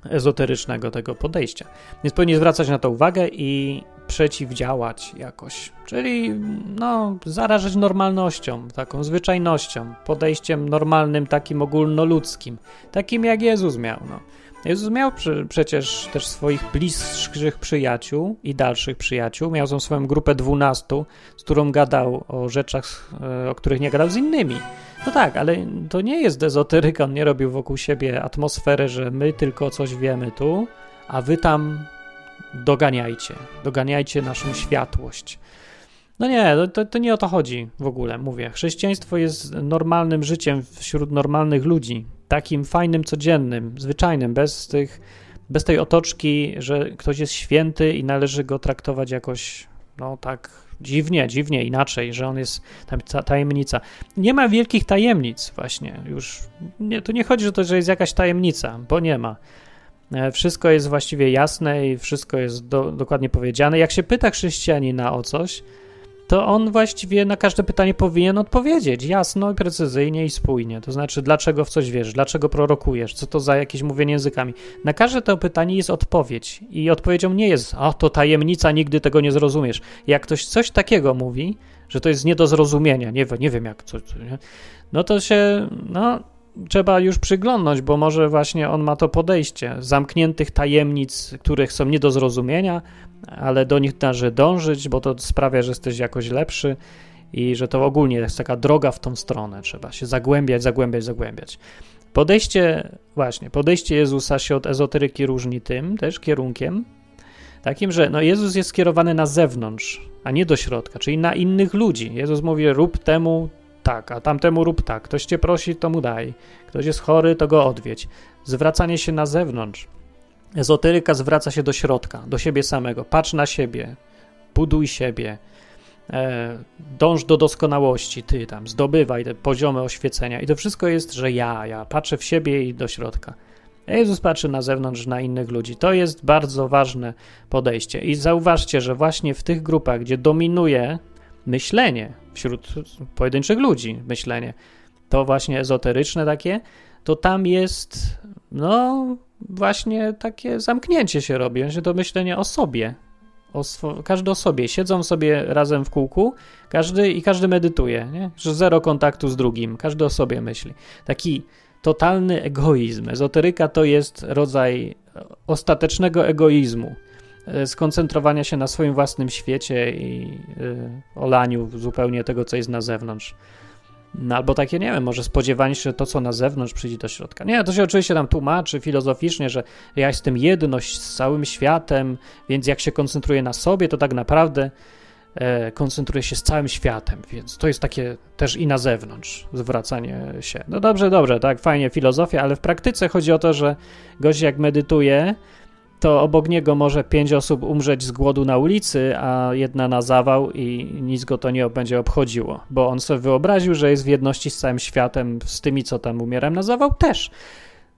Ezoterycznego tego podejścia. Więc powinni zwracać na to uwagę i przeciwdziałać jakoś. Czyli no, zarażać normalnością, taką zwyczajnością, podejściem normalnym, takim ogólnoludzkim, takim jak Jezus miał. No. Jezus miał przy, przecież też swoich bliższych przyjaciół i dalszych przyjaciół. Miał tą swoją grupę dwunastu, z którą gadał o rzeczach, e, o których nie gadał z innymi. No tak, ale to nie jest ezoteryka, on nie robił wokół siebie atmosfery, że my tylko coś wiemy tu, a wy tam doganiajcie, doganiajcie naszą światłość. No nie, to, to nie o to chodzi w ogóle, mówię. Chrześcijaństwo jest normalnym życiem wśród normalnych ludzi, takim fajnym, codziennym, zwyczajnym, bez tych, bez tej otoczki, że ktoś jest święty i należy go traktować jakoś, no tak dziwnie, dziwnie, inaczej, że on jest ta tajemnica. Nie ma wielkich tajemnic właśnie, już nie, tu nie chodzi o to, że jest jakaś tajemnica, bo nie ma. E, wszystko jest właściwie jasne i wszystko jest do, dokładnie powiedziane. Jak się pyta chrześcijanina o coś, to on właściwie na każde pytanie powinien odpowiedzieć jasno, precyzyjnie i spójnie. To znaczy, dlaczego w coś wierzysz, dlaczego prorokujesz, co to za jakieś mówienie językami. Na każde to pytanie jest odpowiedź i odpowiedzią nie jest, a to tajemnica, nigdy tego nie zrozumiesz. Jak ktoś coś takiego mówi, że to jest nie do zrozumienia, nie, nie wiem jak, co, nie? no to się, no trzeba już przyglądnąć, bo może właśnie on ma to podejście zamkniętych tajemnic, których są nie do zrozumienia, ale do nich należy dążyć, bo to sprawia, że jesteś jakoś lepszy i że to ogólnie jest taka droga w tą stronę. Trzeba się zagłębiać, zagłębiać, zagłębiać. Podejście, właśnie, podejście Jezusa się od ezoteryki różni tym też kierunkiem, takim, że no Jezus jest skierowany na zewnątrz, a nie do środka, czyli na innych ludzi. Jezus mówi: rób temu tak, a tamtemu rób tak. Ktoś cię prosi, to mu daj. Ktoś jest chory, to go odwiedź. Zwracanie się na zewnątrz. Ezoteryka zwraca się do środka, do siebie samego. Patrz na siebie, buduj siebie, e, dąż do doskonałości, ty tam, zdobywaj te poziomy oświecenia. I to wszystko jest, że ja, ja patrzę w siebie i do środka. Jezus patrzy na zewnątrz, na innych ludzi. To jest bardzo ważne podejście. I zauważcie, że właśnie w tych grupach, gdzie dominuje myślenie wśród pojedynczych ludzi, myślenie, to właśnie ezoteryczne takie, to tam jest, no, właśnie takie zamknięcie się robi, że to myślenie o sobie, o swo- każdy o sobie. Siedzą sobie razem w kółku, każdy i każdy medytuje, nie? Że zero kontaktu z drugim, każdy o sobie myśli. Taki totalny egoizm. Ezoteryka to jest rodzaj ostatecznego egoizmu skoncentrowania się na swoim własnym świecie i y, olaniu zupełnie tego, co jest na zewnątrz. No, albo takie, nie wiem, może spodziewanie się, że to, co na zewnątrz, przyjdzie do środka. Nie, to się oczywiście tam tłumaczy filozoficznie, że ja jestem jedność z całym światem, więc jak się koncentruję na sobie, to tak naprawdę e, koncentruję się z całym światem, więc to jest takie też i na zewnątrz zwracanie się. No dobrze, dobrze, tak, fajnie filozofia, ale w praktyce chodzi o to, że gość jak medytuje, to obok niego może pięć osób umrzeć z głodu na ulicy, a jedna na zawał i nic go to nie będzie obchodziło, bo on sobie wyobraził, że jest w jedności z całym światem, z tymi, co tam umierają na zawał też.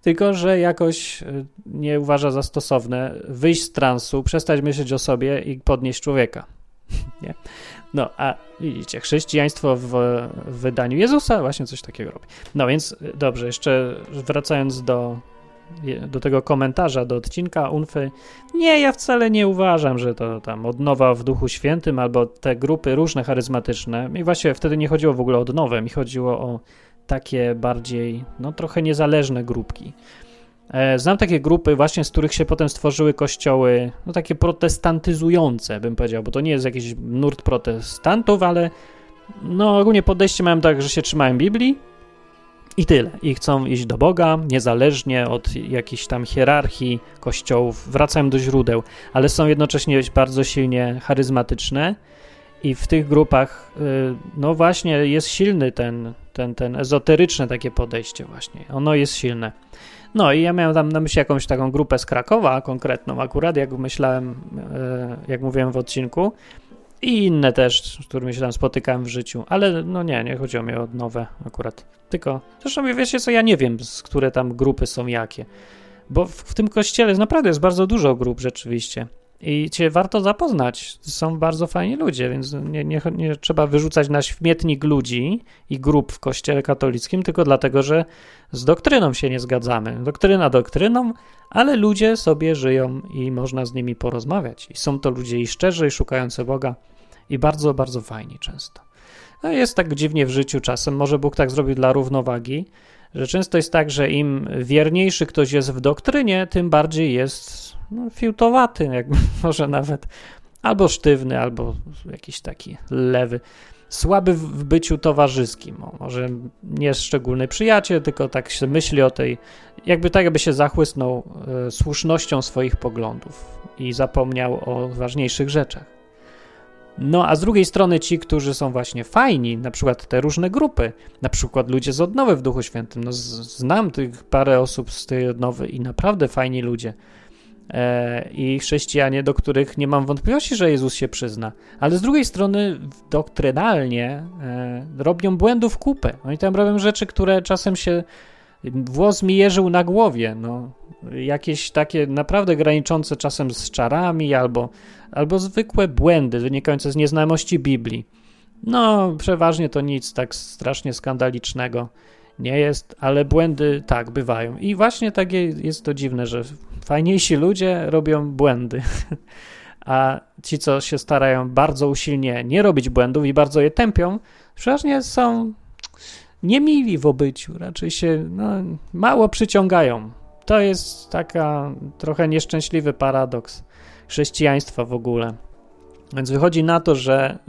Tylko, że jakoś y, nie uważa za stosowne wyjść z transu, przestać myśleć o sobie i podnieść człowieka. nie? No, a widzicie, chrześcijaństwo w, wydaniu Jezusa właśnie coś takiego robi. No więc y, dobrze, jeszcze wracając do do tego komentarza do odcinka Unfy. Nie, ja wcale nie uważam, że to tam odnowa w Duchu Świętym albo te grupy różne charyzmatyczne. I właśnie wtedy nie chodziło w ogóle o odnowę, mi chodziło o takie bardziej, no trochę niezależne grupki. E, znam takie grupy właśnie, z których się potem stworzyły kościoły, no takie protestantyzujące, bym powiedział, bo to nie jest jakiś nurt protestantów, ale no ogólnie podejście mają tak, że się trzymają Biblii, i tyle. I chcą iść do Boga, niezależnie od jakiejś tam hierarchii kościołów, wracają do źródeł, ale są jednocześnie bardzo silnie charyzmatyczne i w tych grupach, y, no właśnie, jest silny ten, ten, ten ezoteryczne takie podejście właśnie. Ono jest silne. No i ja miałem tam na myśli jakąś taką grupę z Krakowa konkretną akurat, jak myślałem, y, jak mówiłem w odcinku, i inne też, z którymi się tam spotykałem w życiu, ale no nie, nie chodziło mi o nowe akurat. Tylko, zresztą wiecie co, ja nie wiem, z które tam grupy są jakie. Bo w, w tym kościele naprawdę jest bardzo dużo grup rzeczywiście. I cię warto zapoznać. Są bardzo fajni ludzie, więc nie, nie, nie, trzeba wyrzucać na śmietnik ludzi i grup w kościele katolickim, tylko dlatego, że z doktryną się nie zgadzamy. Doktryna doktryną, ale ludzie sobie żyją i można z nimi porozmawiać. I są to ludzie i szczerzy, i szukający Boga, i bardzo, bardzo fajni często. No jest tak dziwnie w życiu czasem, może Bóg tak zrobił dla równowagi, że często jest tak, że im wierniejszy ktoś jest w doktrynie, tym bardziej jest no, fiutowaty, jak może nawet albo sztywny, albo jakiś taki lewy. Słaby w byciu towarzyskim. może nie jest szczególny przyjaciel, tylko tak się myśli o tej, jakby tak, jakby się zachłysnął e, słusznością swoich poglądów i zapomniał o ważniejszych rzeczach. No a z drugiej strony ci, którzy są właśnie fajni, na przykład te różne grupy, na przykład ludzie z odnowy w Duchu Świętym. No, znam tych parę osób z tej odnowy i naprawdę fajni ludzie. E, I chrześcijanie, do których nie mam wątpliwości, że Jezus się przyzna. Ale z drugiej strony doktrynalnie e, robią błędów kupę. Oni tam robią rzeczy, które czasem się włos mi jeżył na głowie. No, jakieś takie naprawdę graniczące czasem z czarami albo, albo zwykłe błędy wynikające z nieznajomości Biblii. No, przeważnie to nic tak strasznie skandalicznego nie jest, ale błędy tak bywają. I właśnie takie jest to dziwne, że fajniejsi ludzie robią błędy. A ci, co się starają bardzo usilnie nie robić błędów i bardzo je tępią, przeważnie są niemili w obyciu, raczej się no, mało przyciągają. To jest taka trochę nieszczęśliwy paradoks chrześcijaństwa w ogóle. Więc wychodzi na to, że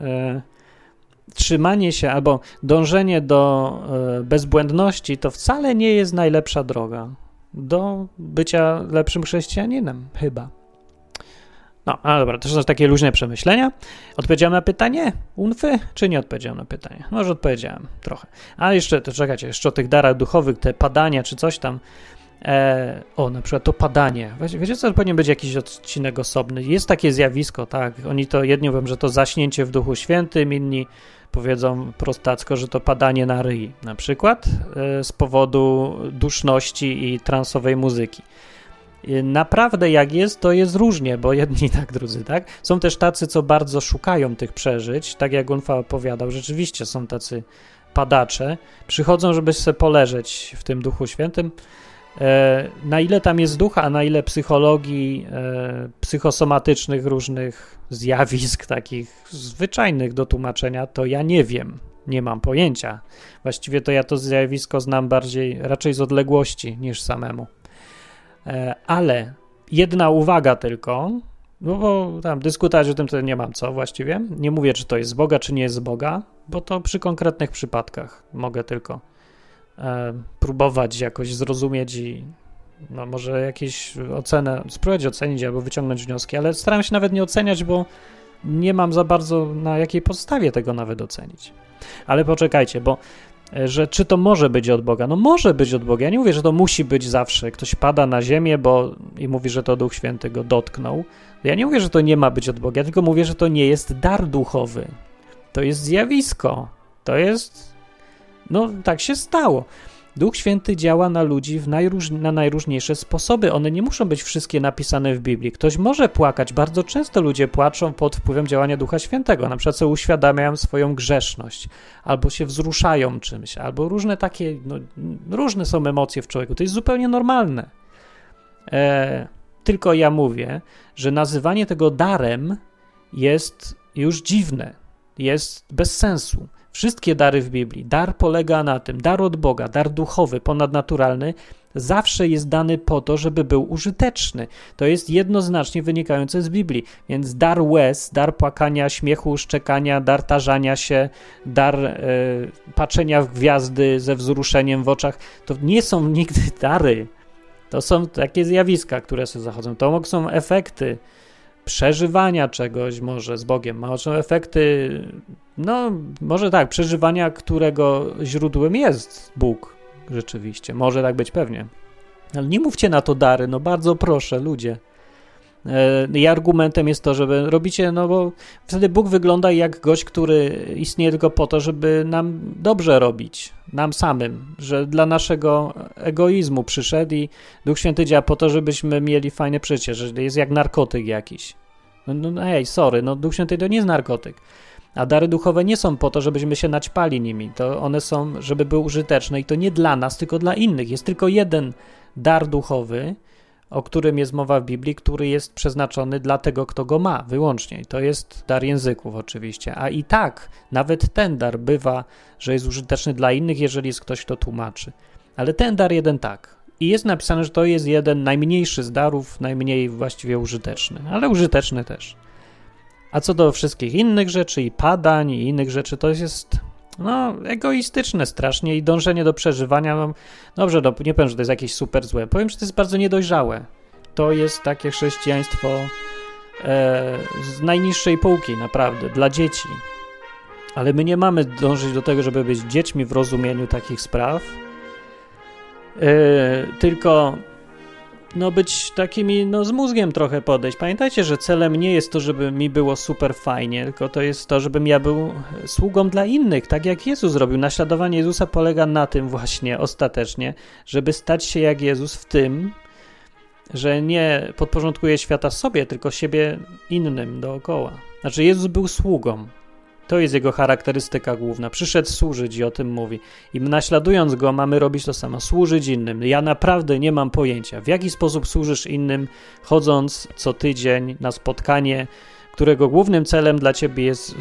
y, trzymanie się albo dążenie do y, bezbłędności to wcale nie jest najlepsza droga do bycia lepszym chrześcijaninem, chyba. No, ale dobra, to są takie luźne przemyślenia. Odpowiedziałem na pytanie Unfy, czy nie odpowiedziałem na pytanie? Może odpowiedziałem trochę. Ale jeszcze, to czekajcie, jeszcze o tych darach duchowych, te padania czy coś tam. E, o, na przykład to padanie. Wiecie, co to powinien być jakiś odcinek osobny? Jest takie zjawisko, tak. Oni to jedni mówią, że to zaśnięcie w Duchu Świętym, inni powiedzą prostacko, że to padanie na ryj, na przykład e, z powodu duszności i transowej muzyki. E, naprawdę jak jest, to jest różnie, bo jedni tak, drudzy tak. Są też tacy, co bardzo szukają tych przeżyć, tak jak Gunfa opowiadał, rzeczywiście są tacy padacze, przychodzą, żeby sobie poleżeć w tym Duchu Świętym, E, na ile tam jest ducha, a na ile psychologii, e, psychosomatycznych różnych zjawisk, takich zwyczajnych do tłumaczenia, to ja nie wiem, nie mam pojęcia. Właściwie to ja to zjawisko znam bardziej, raczej z odległości niż samemu. E, ale jedna uwaga tylko, no bo tam dyskutować o tym to nie mam co właściwie. Nie mówię, czy to jest z Boga, czy nie jest z Boga, bo to przy konkretnych przypadkach mogę tylko e, próbować jakoś zrozumieć i no, może jakieś ocenę, spróbować ocenić albo wyciągnąć wnioski, ale staram się nawet nie oceniać, bo nie mam za bardzo na jakiej podstawie tego nawet ocenić. Ale poczekajcie, bo że czy to może być od Boga? No może być od Boga. Ja nie mówię, że to musi być zawsze. Ktoś pada na ziemię bo, i mówi, że to Duch Święty go dotknął. Ja nie mówię, że to nie ma być od Boga, tylko mówię, że to nie jest dar duchowy. To jest zjawisko. To jest no, tak się stało. Duch Święty działa na ludzi najróż, na najróżniejsze sposoby. One nie muszą być wszystkie napisane w Biblii. Ktoś może płakać. Bardzo często ludzie płaczą pod wpływem działania Ducha Świętego. Na przykład sobie uświadamiają swoją grzeszność, albo się wzruszają czymś, albo różne takie, no, różne są emocje w człowieku. To jest zupełnie normalne. E, tylko ja mówię, że nazywanie tego darem jest już dziwne, jest bez sensu. Wszystkie dary w Biblii, dar polega na tym, dar od Boga, dar duchowy, ponadnaturalny, zawsze jest dany po to, żeby był użyteczny. To jest jednoznacznie wynikające z Biblii. Więc dar łez, dar płakania, śmiechu, szczekania, dar tarzania się, dar e, patrzenia w gwiazdy ze wzruszeniem w oczach, to nie są nigdy dary. To są takie zjawiska, które się zachodzą. To są efekty przeżywania czegoś może z Bogiem. Są efekty no, może tak, przeżywania, którego źródłem jest Bóg rzeczywiście. Może tak być pewnie. Ale nie mówcie na to dary, no bardzo proszę, ludzie. E, I argumentem jest to, żeby robicie, no bo wtedy Bóg wygląda jak gość, który istnieje tylko po to, żeby nam dobrze robić, nam samym, że dla naszego egoizmu przyszedł i Duch Święty działa po to, żebyśmy mieli fajne przeżycie, że jest jak narkotyk jakiś. No, no ej, sorry, no Duch Święty to nie jest narkotyk. A dary duchowe nie są po to, żebyśmy się naćpali nimi. To one są, żeby były użyteczne i to nie dla nas, tylko dla innych. Jest tylko jeden dar duchowy, o którym jest mowa w Biblii, który jest przeznaczony dla tego, kto go ma wyłącznie. I to jest dar języków oczywiście. A i tak, nawet ten dar bywa, że jest użyteczny dla innych, jeżeli jest ktoś, kto tłumaczy. Ale ten dar jeden tak. I jest napisane, że to jest jeden najmniejszy z darów, najmniej właściwie użyteczny, ale użyteczny też. A co do wszystkich innych rzeczy i padań i innych rzeczy, to jest no, egoistyczne strasznie i dążenie do przeżywania. No, dobrze, nie powiem, że to jest jakieś super złe. Powiem, że to jest bardzo niedojrzałe. To jest takie chrześcijaństwo e, z najniższej półki, naprawdę, dla dzieci. Ale my nie mamy dążyć do tego, żeby być dziećmi w rozumieniu takich spraw. E, tylko no być takimi, no z mózgiem trochę podejść. Pamiętajcie, że celem nie jest to, żeby mi było super fajnie, tylko to jest to, żebym ja był sługą dla innych, tak jak Jezus zrobił. Naśladowanie Jezusa polega na tym właśnie ostatecznie, żeby stać się jak Jezus w tym, że nie podporządkuje świata sobie, tylko siebie innym dookoła. Znaczy Jezus był sługą, to jest jego charakterystyka główna. Przyszedł służyć i o tym mówi. I naśladując go, mamy robić to samo służyć innym. Ja naprawdę nie mam pojęcia, w jaki sposób służysz innym, chodząc co tydzień na spotkanie, którego głównym celem dla ciebie jest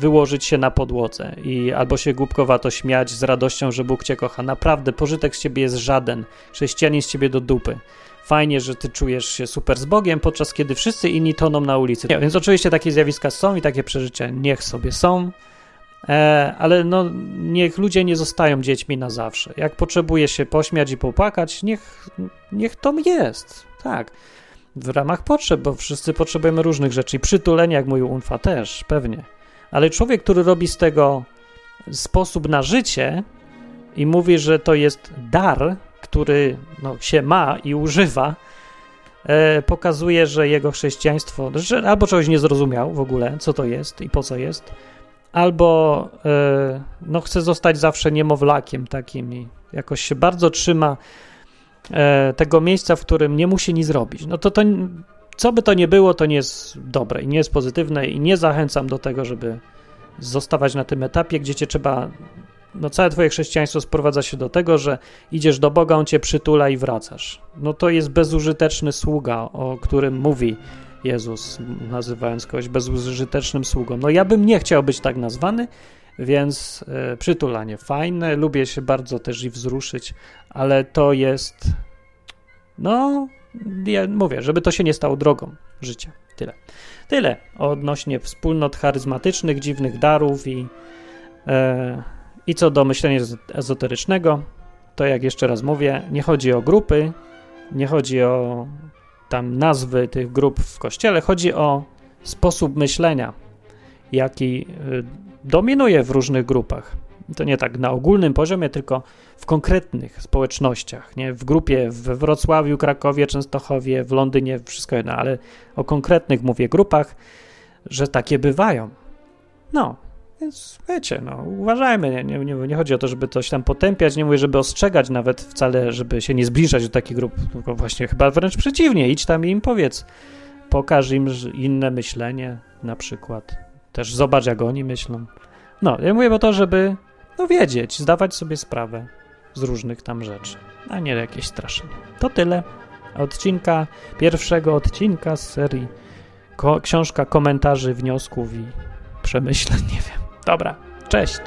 wyłożyć się na podłodze i albo się głupkowato śmiać z radością, że Bóg cię kocha. Naprawdę, pożytek z ciebie jest żaden. Chrześcijanin z ciebie do dupy fajnie, że ty czujesz się super z Bogiem, podczas kiedy wszyscy inni toną na ulicy. Nie, więc oczywiście takie zjawiska są i takie przeżycia niech sobie są, e, ale no, niech ludzie nie zostają dziećmi na zawsze. Jak potrzebuje się pośmiać i popłakać, niech, niech to jest, tak. W ramach potrzeb, bo wszyscy potrzebujemy różnych rzeczy i przytulenia, jak mówił Unfa, też, pewnie. Ale człowiek, który robi z tego sposób na życie i mówi, że to jest dar, który no, się ma i używa, e, pokazuje, że jego chrześcijaństwo, że albo czegoś nie zrozumiał w ogóle, co to jest i po co jest, albo e, no, chce zostać zawsze niemowlakiem takim i jakoś się bardzo trzyma e, tego miejsca, w którym nie musi nic zrobić. No to to, co by to nie było, to nie jest dobre i nie jest pozytywne i nie zachęcam do tego, żeby zostawać na tym etapie, gdzie cię trzeba no całe twoje chrześcijaństwo sprowadza się do tego, że idziesz do Boga, On cię przytula i wracasz. No to jest bezużyteczny sługa, o którym mówi Jezus, nazywając kogoś bezużytecznym sługą. No ja bym nie chciał być tak nazwany, więc e, przytulanie fajne, lubię się bardzo też i wzruszyć, ale to jest, no, ja mówię, żeby to się nie stało drogą życia. Tyle. Tyle odnośnie wspólnot charyzmatycznych, dziwnych darów i e, i co do myślenia ezoterycznego, to jak jeszcze raz mówię, nie chodzi o grupy, nie chodzi o tam nazwy tych grup w kościele, chodzi o sposób myślenia, jaki y, dominuje w różnych grupach. To nie tak na ogólnym poziomie, tylko w konkretnych społecznościach. Nie? W grupie we Wrocławiu, Krakowie, Częstochowie, w Londynie, wszystko jedno, ale o konkretnych mówię grupach, że takie bywają. No, więc wiecie, no, uważajmy, nie, nie, nie, chodzi o to, żeby coś tam potępiać, nie mówię, żeby ostrzegać nawet wcale, żeby się nie zbliżać do takich grup, tylko właśnie chyba wręcz przeciwnie, idź tam i im powiedz, pokaż im inne myślenie na przykład, też zobacz jak oni myślą. No, ja mówię o to, żeby no wiedzieć, zdawać sobie sprawę z różnych tam rzeczy, a nie jakieś straszenie. To tyle odcinka, pierwszego odcinka z serii ko książka komentarzy, wniosków i przemyśleń, nie wiem. Dobra, cześć.